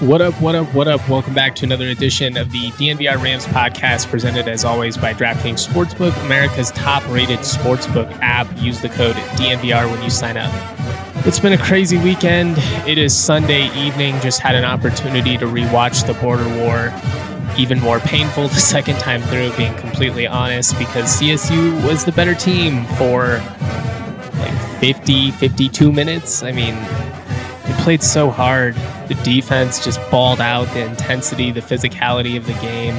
What up, what up, what up? Welcome back to another edition of the DNVR Rams podcast, presented as always by DraftKings Sportsbook, America's top rated sportsbook app. Use the code DNVR when you sign up. It's been a crazy weekend. It is Sunday evening. Just had an opportunity to rewatch the border war. Even more painful the second time through, being completely honest, because CSU was the better team for like 50, 52 minutes. I mean, played so hard. The defense just balled out the intensity, the physicality of the game.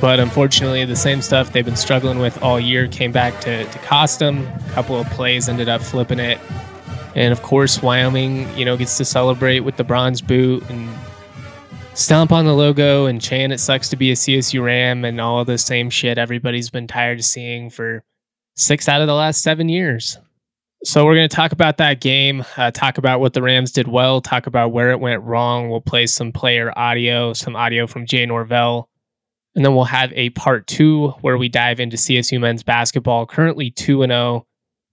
But unfortunately, the same stuff they've been struggling with all year came back to, to cost them. A couple of plays ended up flipping it. And of course, Wyoming, you know, gets to celebrate with the bronze boot and stomp on the logo and chant it sucks to be a CSU Ram and all the same shit everybody's been tired of seeing for six out of the last seven years. So we're going to talk about that game, uh, talk about what the Rams did well, talk about where it went wrong. We'll play some player audio, some audio from Jay Norvell, and then we'll have a part two where we dive into CSU men's basketball. Currently two and zero. Oh.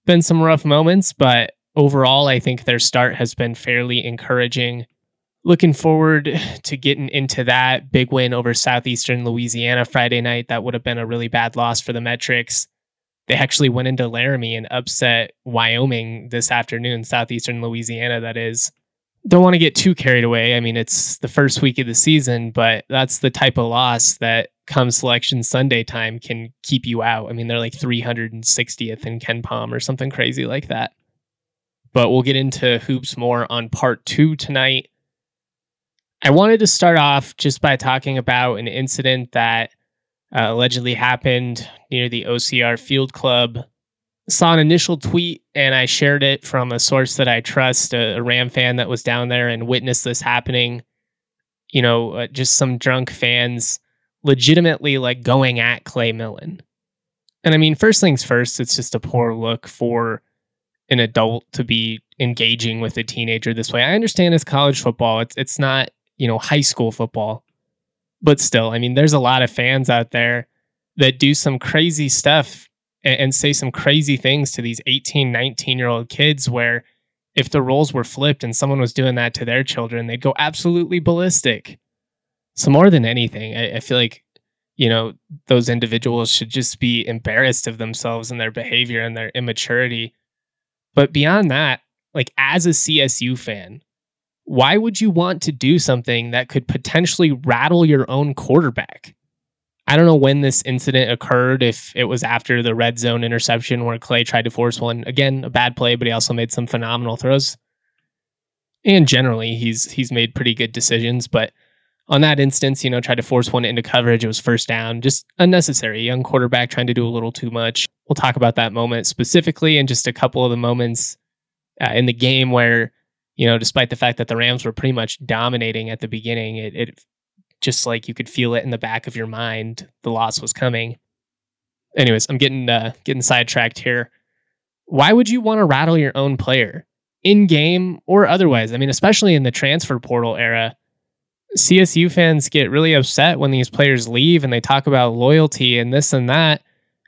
Been some rough moments, but overall, I think their start has been fairly encouraging. Looking forward to getting into that big win over Southeastern Louisiana Friday night. That would have been a really bad loss for the metrics they actually went into Laramie and upset Wyoming this afternoon, southeastern Louisiana, that is. Don't want to get too carried away. I mean, it's the first week of the season, but that's the type of loss that come selection Sunday time can keep you out. I mean, they're like 360th in KenPom or something crazy like that. But we'll get into hoops more on part two tonight. I wanted to start off just by talking about an incident that uh, allegedly happened near the OCR Field Club. Saw an initial tweet and I shared it from a source that I trust, a, a Ram fan that was down there and witnessed this happening. You know, uh, just some drunk fans legitimately like going at Clay Millen. And I mean, first things first, it's just a poor look for an adult to be engaging with a teenager this way. I understand it's college football. It's it's not, you know, high school football but still, I mean, there's a lot of fans out there that do some crazy stuff and, and say some crazy things to these 18, 19 year old kids where if the roles were flipped and someone was doing that to their children, they'd go absolutely ballistic. So more than anything, I, I feel like you know those individuals should just be embarrassed of themselves and their behavior and their immaturity. But beyond that, like as a CSU fan, why would you want to do something that could potentially rattle your own quarterback? I don't know when this incident occurred, if it was after the red zone interception where Clay tried to force one. Again, a bad play, but he also made some phenomenal throws. And generally, he's he's made pretty good decisions. But on that instance, you know, tried to force one into coverage. It was first down, just unnecessary. Young quarterback trying to do a little too much. We'll talk about that moment specifically and just a couple of the moments uh, in the game where you know, despite the fact that the Rams were pretty much dominating at the beginning, it, it just like you could feel it in the back of your mind. The loss was coming. Anyways, I'm getting uh, getting sidetracked here. Why would you want to rattle your own player in game or otherwise? I mean, especially in the transfer portal era, CSU fans get really upset when these players leave and they talk about loyalty and this and that.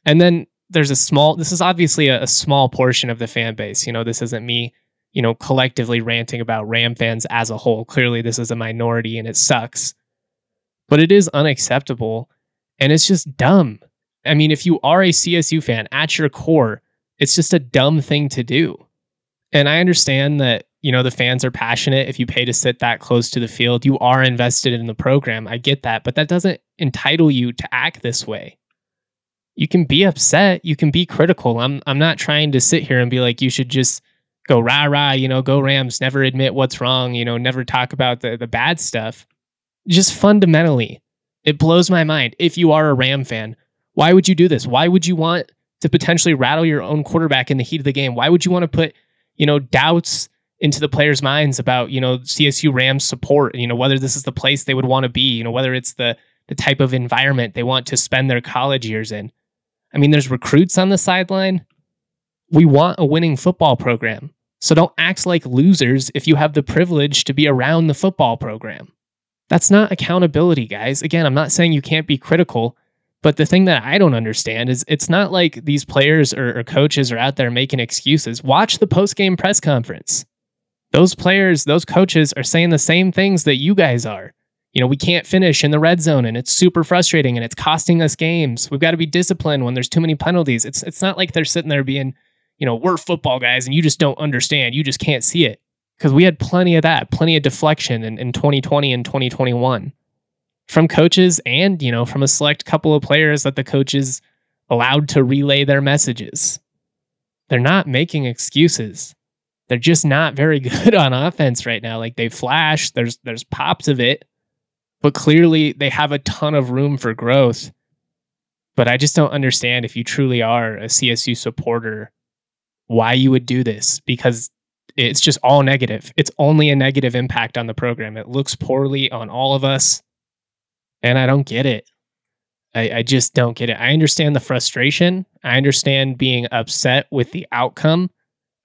And then there's a small, this is obviously a, a small portion of the fan base. You know, this isn't me you know, collectively ranting about Ram fans as a whole. Clearly, this is a minority and it sucks, but it is unacceptable and it's just dumb. I mean, if you are a CSU fan at your core, it's just a dumb thing to do. And I understand that, you know, the fans are passionate. If you pay to sit that close to the field, you are invested in the program. I get that, but that doesn't entitle you to act this way. You can be upset, you can be critical. I'm I'm not trying to sit here and be like you should just go rah rah, you know, go Rams, never admit what's wrong, you know, never talk about the the bad stuff. Just fundamentally, it blows my mind. If you are a Ram fan, why would you do this? Why would you want to potentially rattle your own quarterback in the heat of the game? Why would you want to put, you know, doubts into the players' minds about, you know, CSU Rams support, you know, whether this is the place they would want to be, you know, whether it's the the type of environment they want to spend their college years in. I mean, there's recruits on the sideline. We want a winning football program. So don't act like losers if you have the privilege to be around the football program. That's not accountability, guys. Again, I'm not saying you can't be critical, but the thing that I don't understand is it's not like these players or, or coaches are out there making excuses. Watch the post game press conference those players, those coaches are saying the same things that you guys are. You know, we can't finish in the red zone and it's super frustrating and it's costing us games. We've got to be disciplined when there's too many penalties. It's it's not like they're sitting there being, you know, we're football guys and you just don't understand. You just can't see it. Because we had plenty of that, plenty of deflection in, in 2020 and 2021 from coaches and, you know, from a select couple of players that the coaches allowed to relay their messages. They're not making excuses they're just not very good on offense right now. Like they flash, there's there's pops of it, but clearly they have a ton of room for growth. But I just don't understand if you truly are a CSU supporter why you would do this because it's just all negative. It's only a negative impact on the program. It looks poorly on all of us. And I don't get it. I, I just don't get it. I understand the frustration. I understand being upset with the outcome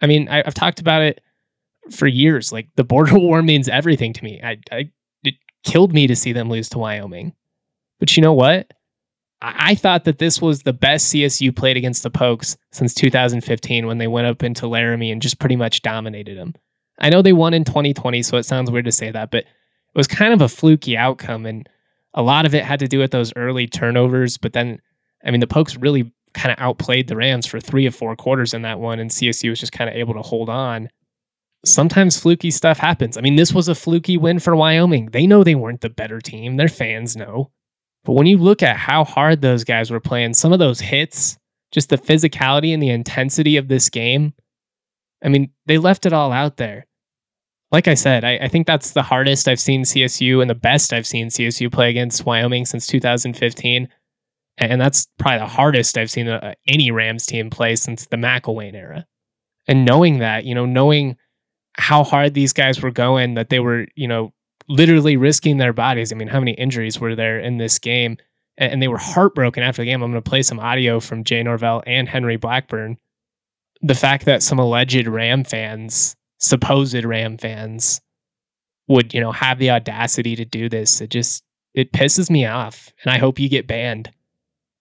I mean, I, have talked about it for years. Like the border war means everything to me. I, I it killed me to see them lose to Wyoming. But you know what? I, thought that this was the best CSU played against the Pokes since 2015 when they went up into Laramie and just pretty much dominated them. I know they won in 2020, so it sounds weird to say that, but it was kind of a fluky outcome. And a lot of it had to do with those early turnovers. But then, I mean, the Pokes really kind of outplayed the Rams for three of four quarters in that one, and CSU was just kind of able to hold on. Sometimes fluky stuff happens. I mean, this was a fluky win for Wyoming. They know they weren't the better team, their fans know. But when you look at how hard those guys were playing, some of those hits, just the physicality and the intensity of this game, I mean, they left it all out there. Like I said, I, I think that's the hardest I've seen CSU and the best I've seen CSU play against Wyoming since 2015 and that's probably the hardest I've seen a, any Rams team play since the McElwain era. And knowing that, you know, knowing how hard these guys were going, that they were, you know, literally risking their bodies. I mean, how many injuries were there in this game? And, and they were heartbroken after the game. I'm going to play some audio from Jay Norvell and Henry Blackburn. The fact that some alleged Ram fans, supposed Ram fans, would, you know, have the audacity to do this, it just it pisses me off. And I hope you get banned.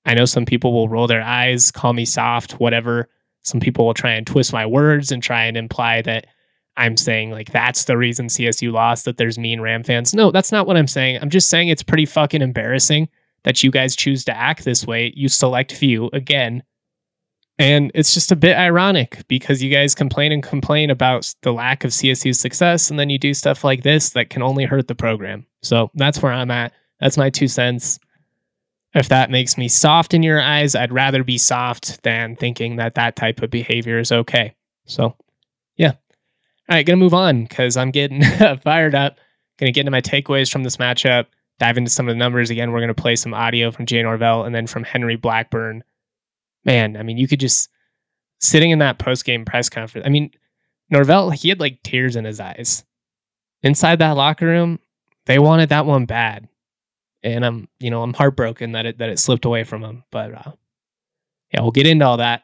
I know some people will roll their eyes, call me soft, whatever. Some people will try and twist my words and try and imply that I'm saying like that's the reason CSU lost, that there's mean Ram fans. No, that's not what I'm saying. I'm just saying it's pretty fucking embarrassing that you guys choose to act this way. You select few again. And it's just a bit ironic because you guys complain and complain about the lack of CSU success, and then you do stuff like this that can only hurt the program. So that's where I'm at. That's my two cents if that makes me soft in your eyes, I'd rather be soft than thinking that that type of behavior is okay. So. All right, gonna move on because I'm getting fired up. Gonna get into my takeaways from this matchup, dive into some of the numbers again. We're gonna play some audio from Jay Norvell and then from Henry Blackburn. Man, I mean, you could just sitting in that post game press conference. I mean, Norvell, he had like tears in his eyes. Inside that locker room, they wanted that one bad and I'm you know I'm heartbroken that it that it slipped away from him. But uh, yeah, we'll get into all that.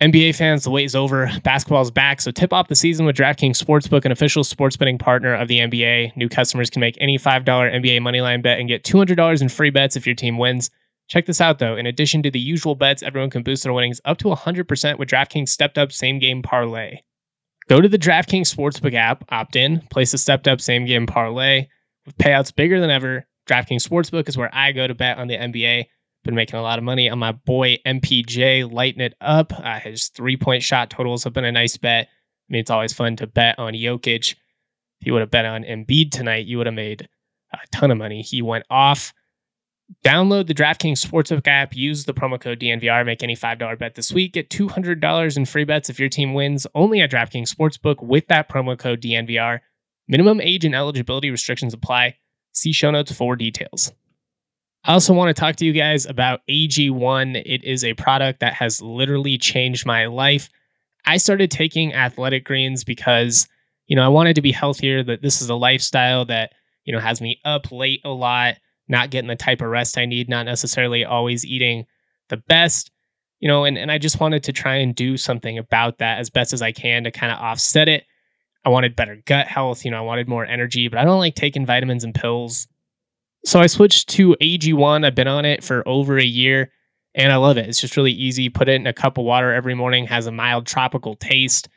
NBA fans, the wait is over. Basketball's back, so tip off the season with DraftKings Sportsbook, an official sports betting partner of the NBA. New customers can make any $5 NBA moneyline bet and get $200 in free bets if your team wins. Check this out though. In addition to the usual bets, everyone can boost their winnings up to 100% with DraftKings stepped up same game parlay. Go to the DraftKings Sportsbook app, opt in, place a stepped up same game parlay with payouts bigger than ever DraftKings Sportsbook is where I go to bet on the NBA. Been making a lot of money on my boy MPJ, lighting it up. Uh, his three point shot totals have been a nice bet. I mean, it's always fun to bet on Jokic. If you would have bet on Embiid tonight, you would have made a ton of money. He went off. Download the DraftKings Sportsbook app, use the promo code DNVR, make any $5 bet this week, get $200 in free bets if your team wins only at DraftKings Sportsbook with that promo code DNVR. Minimum age and eligibility restrictions apply. See show notes for details. I also want to talk to you guys about AG1. It is a product that has literally changed my life. I started taking athletic greens because, you know, I wanted to be healthier, that this is a lifestyle that, you know, has me up late a lot not getting the type of rest I need, not necessarily always eating the best, you know, and, and I just wanted to try and do something about that as best as I can to kind of offset it. I wanted better gut health, you know, I wanted more energy, but I don't like taking vitamins and pills. So I switched to AG1. I've been on it for over a year and I love it. It's just really easy. Put it in a cup of water every morning, has a mild tropical taste,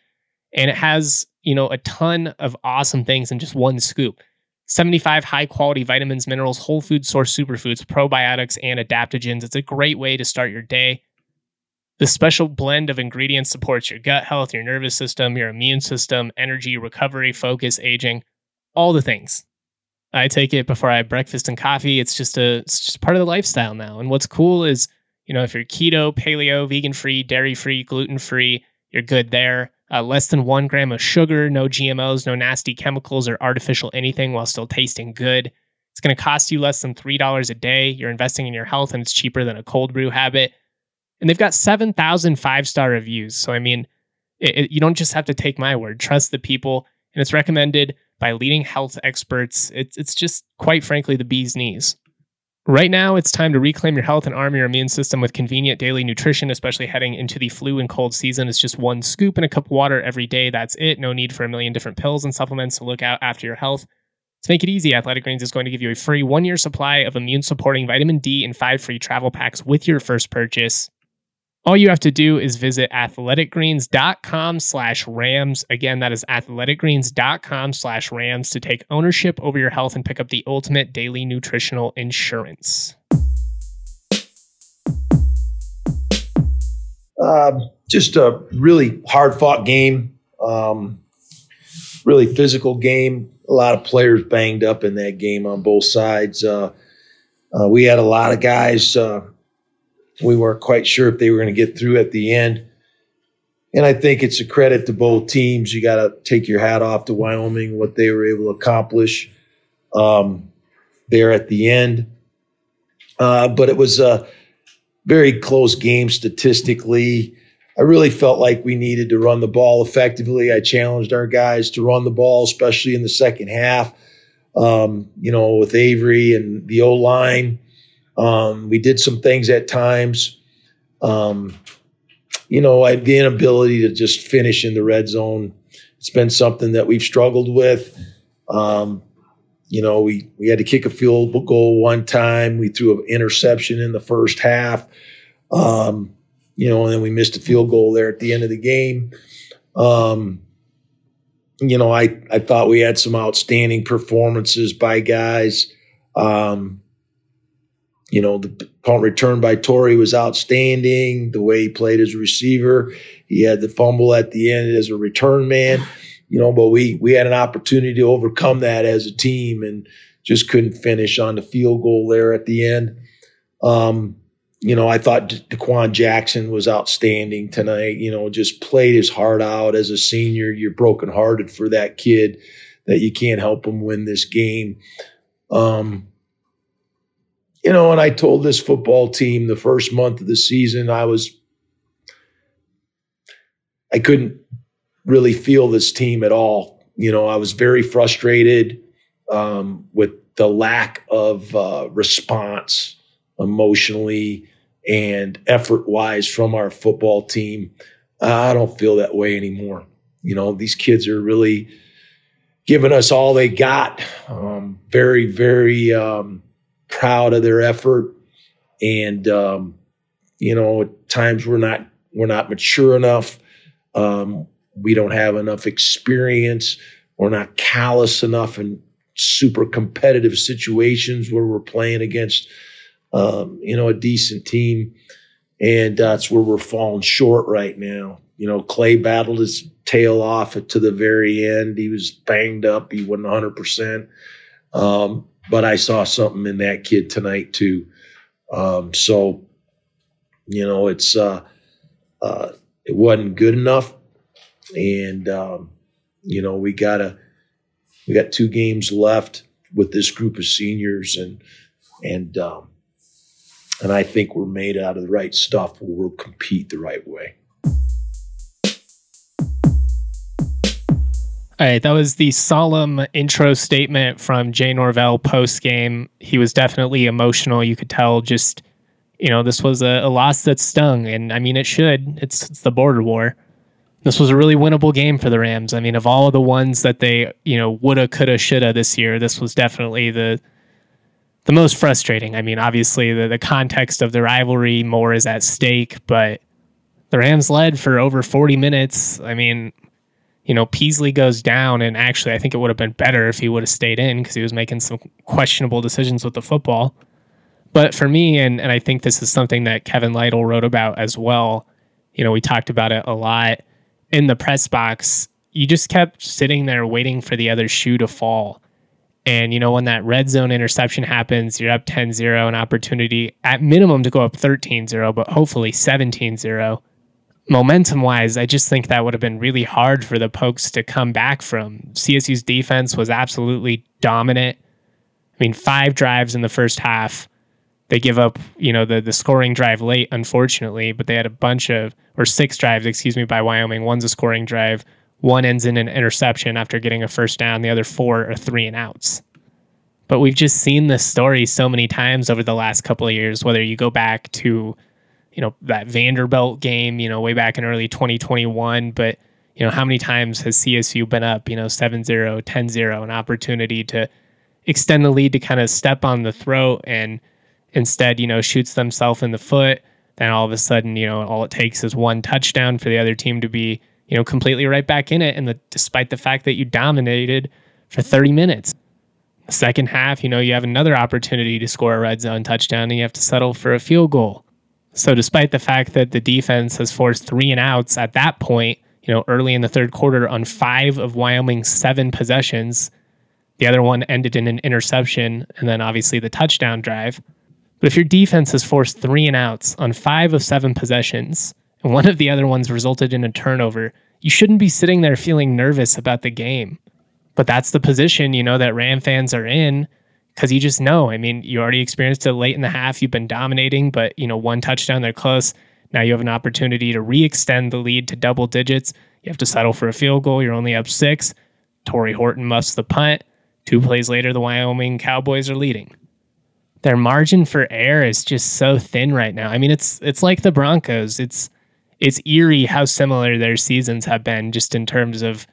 and it has, you know, a ton of awesome things in just one scoop. 75 high quality vitamins, minerals, whole food source superfoods, probiotics, and adaptogens. It's a great way to start your day. The special blend of ingredients supports your gut health, your nervous system, your immune system, energy, recovery, focus, aging, all the things. I take it before I have breakfast and coffee. It's just a it's just part of the lifestyle now. And what's cool is, you know, if you're keto, paleo, vegan free, dairy free, gluten free, you're good there uh, less than one gram of sugar, no GMOs, no nasty chemicals or artificial anything while still tasting good. It's going to cost you less than $3 a day. You're investing in your health and it's cheaper than a cold brew habit. And they've got 7,000 five star reviews. So, I mean, it, it, you don't just have to take my word, trust the people. And it's recommended by leading health experts. It's, it's just, quite frankly, the bee's knees. Right now, it's time to reclaim your health and arm your immune system with convenient daily nutrition, especially heading into the flu and cold season. It's just one scoop in a cup of water every day. That's it. No need for a million different pills and supplements to look out after your health. To make it easy, Athletic Greens is going to give you a free one year supply of immune supporting vitamin D and five free travel packs with your first purchase. All you have to do is visit athleticgreens.com slash rams. Again, that is athleticgreens.com slash rams to take ownership over your health and pick up the ultimate daily nutritional insurance. Um, just a really hard fought game, um, really physical game. A lot of players banged up in that game on both sides. Uh, uh, we had a lot of guys uh, we weren't quite sure if they were going to get through at the end. And I think it's a credit to both teams. You got to take your hat off to Wyoming, what they were able to accomplish um, there at the end. Uh, but it was a very close game statistically. I really felt like we needed to run the ball effectively. I challenged our guys to run the ball, especially in the second half. Um, you know, with Avery and the O line. Um, we did some things at times. Um, you know, I, the inability to just finish in the red zone. It's been something that we've struggled with. Um, you know, we we had to kick a field goal one time. We threw an interception in the first half. Um, you know, and then we missed a field goal there at the end of the game. Um, you know, I I thought we had some outstanding performances by guys. Um, you know, the punt return by Tory was outstanding. The way he played as a receiver, he had the fumble at the end as a return man. You know, but we we had an opportunity to overcome that as a team and just couldn't finish on the field goal there at the end. Um, you know, I thought DeQuan Jackson was outstanding tonight. You know, just played his heart out as a senior. You're brokenhearted for that kid that you can't help him win this game. Um, you know, and I told this football team the first month of the season, I was, I couldn't really feel this team at all. You know, I was very frustrated um, with the lack of uh, response emotionally and effort wise from our football team. I don't feel that way anymore. You know, these kids are really giving us all they got. Um, very, very, um, proud of their effort. And, um, you know, at times we're not, we're not mature enough. Um, we don't have enough experience. We're not callous enough in super competitive situations where we're playing against, um, you know, a decent team. and that's where we're falling short right now. You know, Clay battled his tail off to the very end. He was banged up. He wasn't 100%. Um, but I saw something in that kid tonight, too. Um, so, you know, it's, uh, uh, it wasn't good enough. And, um, you know, we got to, we got two games left with this group of seniors and, and, um, and I think we're made out of the right stuff. We'll compete the right way. All right, that was the solemn intro statement from Jay Norvell post game. He was definitely emotional. You could tell just, you know, this was a, a loss that stung. And I mean, it should. It's, it's the border war. This was a really winnable game for the Rams. I mean, of all of the ones that they, you know, woulda, coulda, shoulda this year, this was definitely the the most frustrating. I mean, obviously the, the context of the rivalry more is at stake, but the Rams led for over 40 minutes. I mean, you know, Peasley goes down, and actually, I think it would have been better if he would have stayed in because he was making some questionable decisions with the football. But for me, and, and I think this is something that Kevin Lytle wrote about as well, you know, we talked about it a lot in the press box. You just kept sitting there waiting for the other shoe to fall. And, you know, when that red zone interception happens, you're up 10 0, an opportunity at minimum to go up 13 0, but hopefully 17 0. Momentum wise, I just think that would have been really hard for the Pokes to come back from. CSU's defense was absolutely dominant. I mean, five drives in the first half. They give up, you know, the, the scoring drive late, unfortunately, but they had a bunch of, or six drives, excuse me, by Wyoming. One's a scoring drive one ends in an interception after getting a first down, the other four are three and outs. But we've just seen this story so many times over the last couple of years, whether you go back to, you know, that Vanderbilt game, you know, way back in early 2021, but you know, how many times has CSU been up, you know, 7-0, 10-0, an opportunity to extend the lead to kind of step on the throat and instead, you know, shoots themselves in the foot. Then all of a sudden, you know, all it takes is one touchdown for the other team to be you know, completely right back in it. And the, despite the fact that you dominated for 30 minutes, the second half, you know, you have another opportunity to score a red zone touchdown and you have to settle for a field goal. So, despite the fact that the defense has forced three and outs at that point, you know, early in the third quarter on five of Wyoming's seven possessions, the other one ended in an interception and then obviously the touchdown drive. But if your defense has forced three and outs on five of seven possessions, and one of the other ones resulted in a turnover, you shouldn't be sitting there feeling nervous about the game. But that's the position, you know, that Ram fans are in because you just know. I mean, you already experienced it late in the half. You've been dominating, but, you know, one touchdown, they're close. Now you have an opportunity to re extend the lead to double digits. You have to settle for a field goal. You're only up six. Tory Horton muffs the punt. Two plays later, the Wyoming Cowboys are leading. Their margin for error is just so thin right now. I mean, it's it's like the Broncos. It's it's eerie how similar their seasons have been just in terms of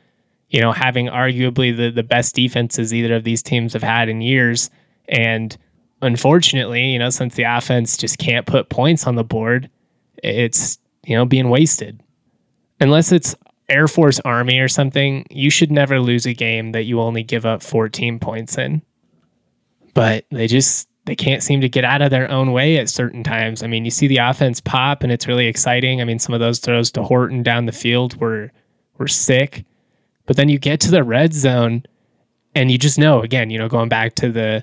you know having arguably the the best defenses either of these teams have had in years and unfortunately you know since the offense just can't put points on the board it's you know being wasted unless it's air force army or something you should never lose a game that you only give up 14 points in but they just they can't seem to get out of their own way at certain times. I mean, you see the offense pop and it's really exciting. I mean, some of those throws to Horton down the field were were sick. But then you get to the red zone and you just know again, you know, going back to the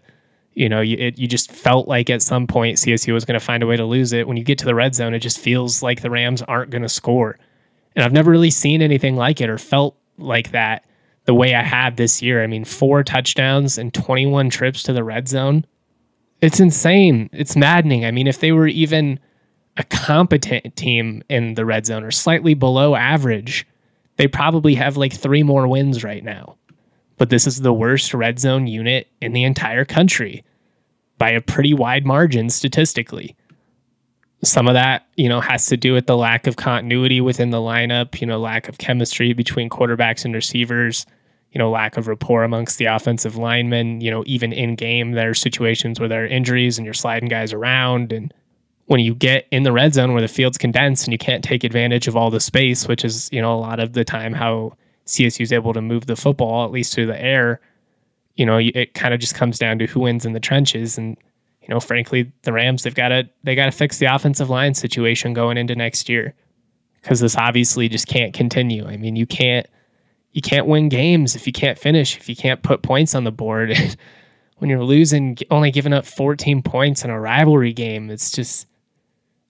you know, you, it, you just felt like at some point CSU was going to find a way to lose it. When you get to the red zone, it just feels like the Rams aren't going to score. And I've never really seen anything like it or felt like that the way I have this year. I mean, four touchdowns and 21 trips to the red zone it's insane. It's maddening. I mean, if they were even a competent team in the red zone or slightly below average, they probably have like three more wins right now. But this is the worst red zone unit in the entire country by a pretty wide margin statistically. Some of that, you know, has to do with the lack of continuity within the lineup, you know, lack of chemistry between quarterbacks and receivers you know, lack of rapport amongst the offensive linemen. You know, even in game, there are situations where there are injuries and you're sliding guys around. And when you get in the red zone where the field's condensed and you can't take advantage of all the space, which is, you know, a lot of the time how CSU is able to move the football, at least through the air, you know, it kind of just comes down to who wins in the trenches. And, you know, frankly, the Rams they've got to they got to fix the offensive line situation going into next year because this obviously just can't continue. I mean, you can't you can't win games if you can't finish, if you can't put points on the board. when you're losing, only giving up 14 points in a rivalry game, it's just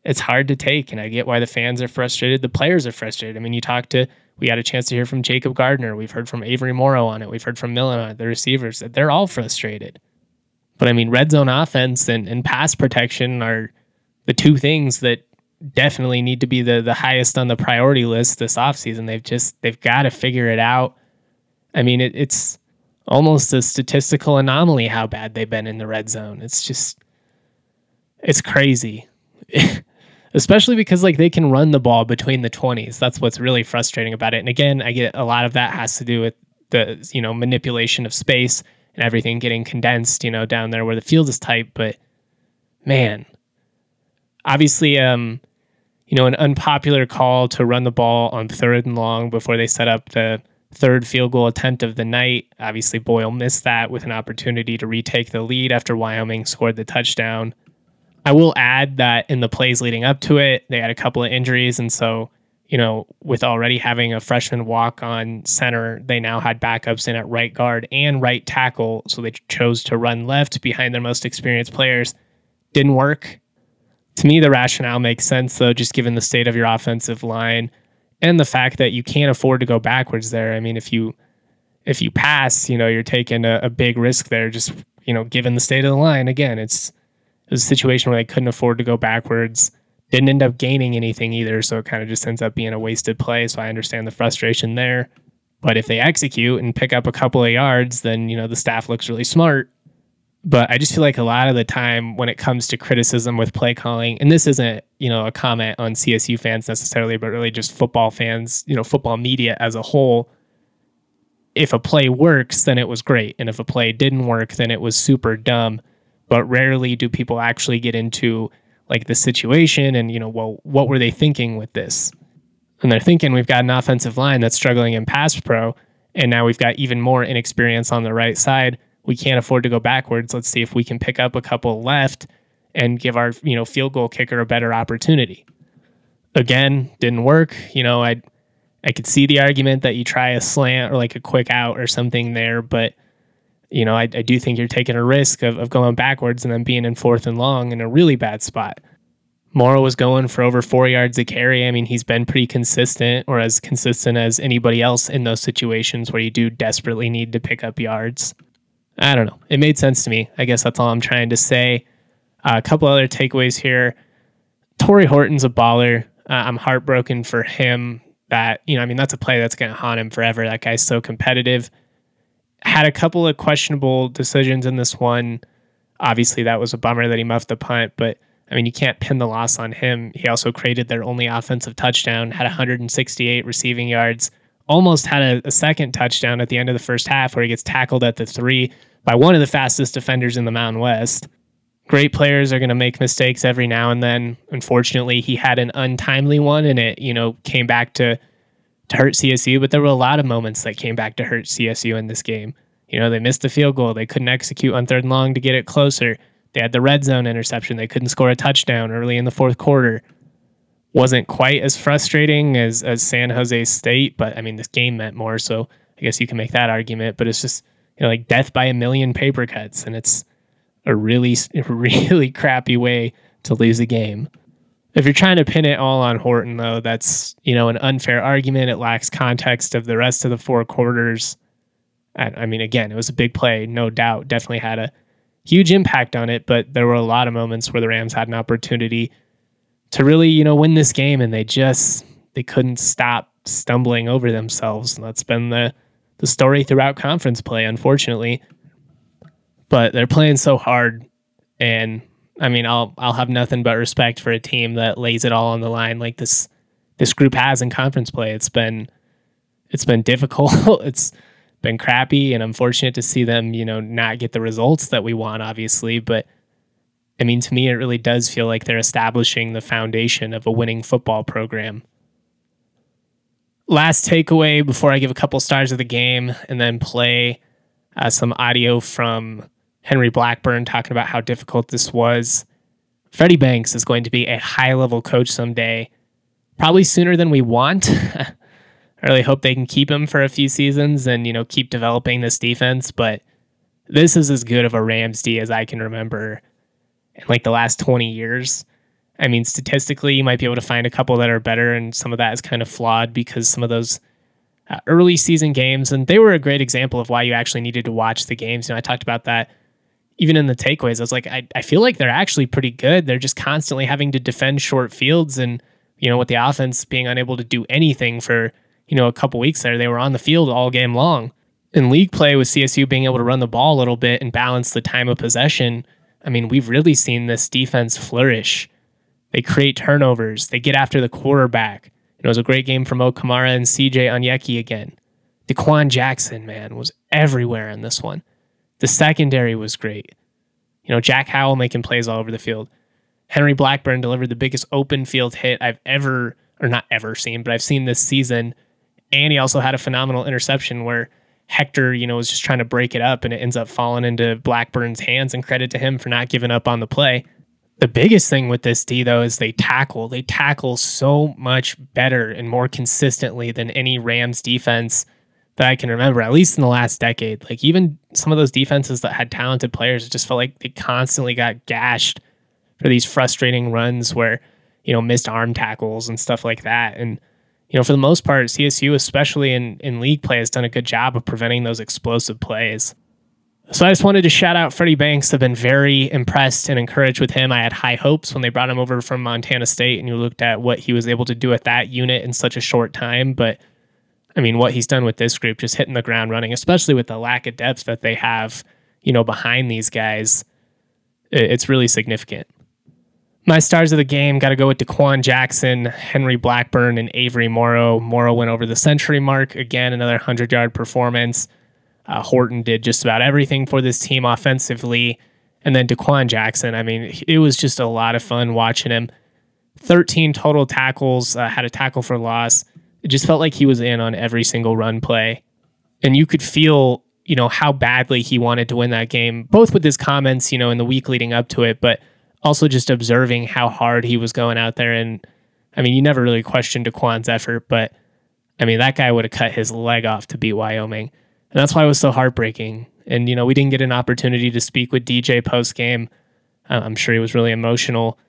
it's hard to take. And I get why the fans are frustrated. The players are frustrated. I mean, you talk to we had a chance to hear from Jacob Gardner. We've heard from Avery Morrow on it. We've heard from Millen it, the receivers. They're all frustrated. But I mean, red zone offense and, and pass protection are the two things that definitely need to be the the highest on the priority list this offseason. They've just they've got to figure it out. I mean, it, it's almost a statistical anomaly how bad they've been in the red zone. It's just it's crazy. Especially because like they can run the ball between the 20s. That's what's really frustrating about it. And again, I get a lot of that has to do with the, you know, manipulation of space and everything getting condensed, you know, down there where the field is tight, but man, obviously um you know, an unpopular call to run the ball on third and long before they set up the third field goal attempt of the night. Obviously, Boyle missed that with an opportunity to retake the lead after Wyoming scored the touchdown. I will add that in the plays leading up to it, they had a couple of injuries. And so, you know, with already having a freshman walk on center, they now had backups in at right guard and right tackle. So they chose to run left behind their most experienced players. Didn't work to me, the rationale makes sense, though, just given the state of your offensive line and the fact that you can't afford to go backwards there. I mean, if you if you pass, you know, you're taking a, a big risk there. Just you know, given the state of the line, again, it's it was a situation where they couldn't afford to go backwards. Didn't end up gaining anything either, so it kind of just ends up being a wasted play. So I understand the frustration there. But if they execute and pick up a couple of yards, then you know the staff looks really smart but I just feel like a lot of the time when it comes to criticism with play calling, and this isn't, you know, a comment on CSU fans necessarily, but really just football fans, you know, football media as a whole. If a play works, then it was great. And if a play didn't work, then it was super dumb. But rarely do people actually get into like the situation and, you know, well, what were they thinking with this? And they're thinking we've got an offensive line that's struggling in pass pro, and now we've got even more inexperience on the right side we can't afford to go backwards. Let's see if we can pick up a couple left and give our, you know, field goal kicker a better opportunity. Again, didn't work. You know, I I could see the argument that you try a slant or like a quick out or something there, but you know, I, I do think you're taking a risk of, of going backwards and then being in fourth and long in a really bad spot. Morrow was going for over four yards a carry. I mean, he's been pretty consistent or as consistent as anybody else in those situations where you do desperately need to pick up yards. I don't know. It made sense to me. I guess that's all I'm trying to say. Uh, a couple other takeaways here. Tory Horton's a baller. Uh, I'm heartbroken for him that, you know, I mean, that's a play that's going to haunt him forever. That guy's so competitive. Had a couple of questionable decisions in this one. Obviously, that was a bummer that he muffed the punt, but I mean, you can't pin the loss on him. He also created their only offensive touchdown, had 168 receiving yards, almost had a, a second touchdown at the end of the first half where he gets tackled at the three by one of the fastest defenders in the Mountain West. Great players are going to make mistakes every now and then. Unfortunately, he had an untimely one and it, you know, came back to to hurt CSU, but there were a lot of moments that came back to hurt CSU in this game. You know, they missed the field goal. They couldn't execute on third and long to get it closer. They had the red zone interception. They couldn't score a touchdown early in the fourth quarter. Wasn't quite as frustrating as as San Jose State, but I mean, this game meant more. So I guess you can make that argument. But it's just you know, like death by a million paper cuts, and it's a really, really crappy way to lose a game. If you're trying to pin it all on Horton, though, that's you know an unfair argument. It lacks context of the rest of the four quarters. I, I mean, again, it was a big play, no doubt. Definitely had a huge impact on it, but there were a lot of moments where the Rams had an opportunity to really, you know, win this game, and they just they couldn't stop stumbling over themselves. And that's been the the story throughout conference play, unfortunately. But they're playing so hard, and I mean, I'll I'll have nothing but respect for a team that lays it all on the line like this this group has in conference play. It's been it's been difficult. it's been crappy, and I'm fortunate to see them, you know, not get the results that we want, obviously. But I mean, to me, it really does feel like they're establishing the foundation of a winning football program last takeaway before I give a couple stars of the game and then play uh, some audio from Henry Blackburn talking about how difficult this was. Freddie Banks is going to be a high level coach someday, probably sooner than we want. I really hope they can keep him for a few seasons and, you know, keep developing this defense. But this is as good of a Rams D as I can remember in like the last 20 years. I mean, statistically, you might be able to find a couple that are better, and some of that is kind of flawed because some of those uh, early season games, and they were a great example of why you actually needed to watch the games. You know, I talked about that even in the takeaways, I was like, I, I feel like they're actually pretty good. They're just constantly having to defend short fields and, you know, with the offense being unable to do anything for, you know, a couple weeks there, they were on the field all game long. In league play with CSU being able to run the ball a little bit and balance the time of possession, I mean, we've really seen this defense flourish. They create turnovers, they get after the quarterback. It was a great game from Mo Kamara and CJ Onyeka again. DeQuan Jackson, man, was everywhere in this one. The secondary was great. You know, Jack Howell making plays all over the field. Henry Blackburn delivered the biggest open field hit I've ever, or not ever seen, but I've seen this season. And he also had a phenomenal interception where Hector, you know, was just trying to break it up and it ends up falling into Blackburn's hands. And credit to him for not giving up on the play. The biggest thing with this D, though, is they tackle. They tackle so much better and more consistently than any Rams defense that I can remember, at least in the last decade. Like even some of those defenses that had talented players, it just felt like they constantly got gashed for these frustrating runs where, you know, missed arm tackles and stuff like that. And, you know, for the most part, CSU, especially in, in league play, has done a good job of preventing those explosive plays. So I just wanted to shout out Freddie Banks. I've been very impressed and encouraged with him. I had high hopes when they brought him over from Montana State and you looked at what he was able to do at that unit in such a short time. But I mean, what he's done with this group, just hitting the ground running, especially with the lack of depth that they have, you know, behind these guys, it's really significant. My stars of the game got to go with DeQuan Jackson, Henry Blackburn, and Avery Morrow. Morrow went over the century mark. Again, another 100 yard performance. Uh, Horton did just about everything for this team offensively. And then DeQuan Jackson, I mean, it was just a lot of fun watching him. 13 total tackles, uh, had a tackle for loss, it just felt like he was in on every single run play. And you could feel, you know, how badly he wanted to win that game, both with his comments, you know, in the week leading up to it, but also just observing how hard he was going out there. And I mean, you never really questioned DeQuan's effort, but I mean, that guy would have cut his leg off to beat Wyoming. And that's why it was so heartbreaking. And, you know, we didn't get an opportunity to speak with DJ post game. I'm sure he was really emotional.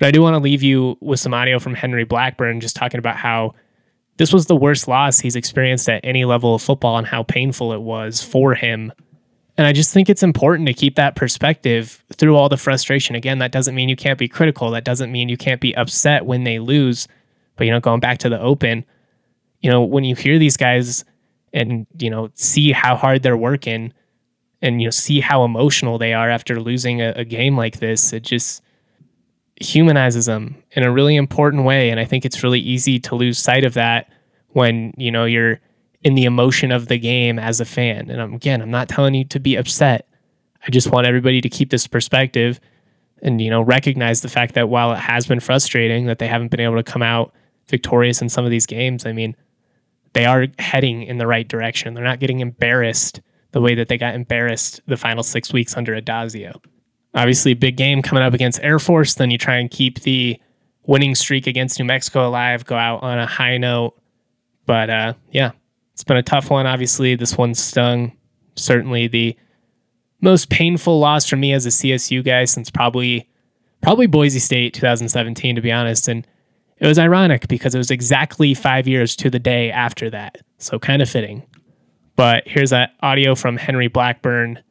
But I do want to leave you with some audio from Henry Blackburn just talking about how this was the worst loss he's experienced at any level of football and how painful it was for him. And I just think it's important to keep that perspective through all the frustration. Again, that doesn't mean you can't be critical. That doesn't mean you can't be upset when they lose. But, you know, going back to the open, you know, when you hear these guys and, you know, see how hard they're working and, you know, see how emotional they are after losing a, a game like this, it just, humanizes them in a really important way. And I think it's really easy to lose sight of that when, you know, you're in the emotion of the game as a fan. And I'm, again, I'm not telling you to be upset. I just want everybody to keep this perspective and, you know, recognize the fact that while it has been frustrating that they haven't been able to come out victorious in some of these games, I mean, they are heading in the right direction. They're not getting embarrassed the way that they got embarrassed the final six weeks under Addazio obviously big game coming up against Air Force. Then you try and keep the winning streak against New Mexico alive, go out on a high note. But uh, yeah, it's been a tough one. Obviously, this one stung. Certainly the most painful loss for me as a CSU guy since probably probably Boise State 2017, to be honest. And it was ironic because it was exactly five years to the day after that. So kind of fitting. But here's that audio from Henry Blackburn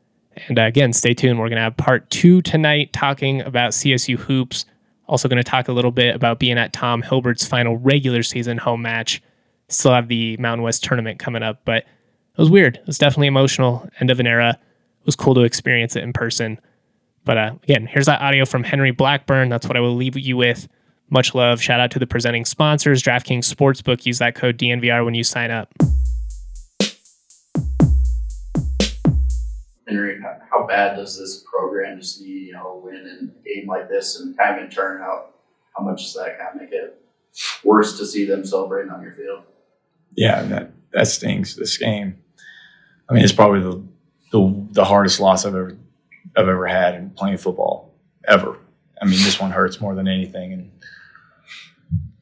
and uh, again, stay tuned. We're going to have part two tonight talking about CSU hoops. Also, going to talk a little bit about being at Tom Hilbert's final regular season home match. Still have the Mountain West tournament coming up, but it was weird. It was definitely emotional. End of an era. It was cool to experience it in person. But uh, again, here's that audio from Henry Blackburn. That's what I will leave you with. Much love. Shout out to the presenting sponsors, DraftKings Sportsbook. Use that code DNVR when you sign up. Henry, how bad does this program just need, you know, win in a game like this and of in turnout? How much does that kind of make it worse to see them celebrating on your field? Yeah, that that stings. This game, I mean, it's probably the the, the hardest loss I've ever I've ever had in playing football ever. I mean, this one hurts more than anything, and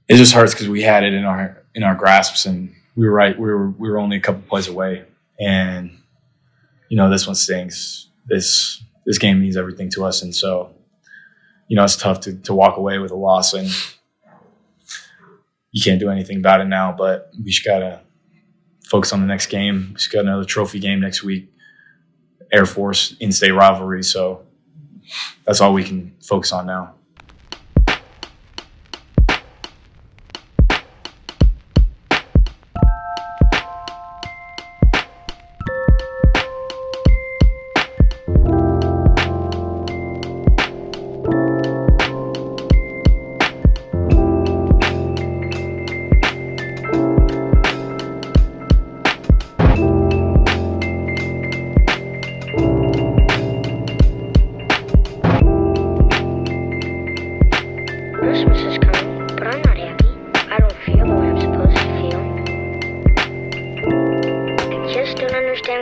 it just hurts because we had it in our in our grasps, and we were right. We were we were only a couple plays away, and you know this one stinks. This this game means everything to us, and so you know it's tough to to walk away with a loss, and you can't do anything about it now. But we just gotta focus on the next game. We just got another trophy game next week, Air Force in-state rivalry, so that's all we can focus on now.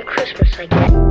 Christmas I get.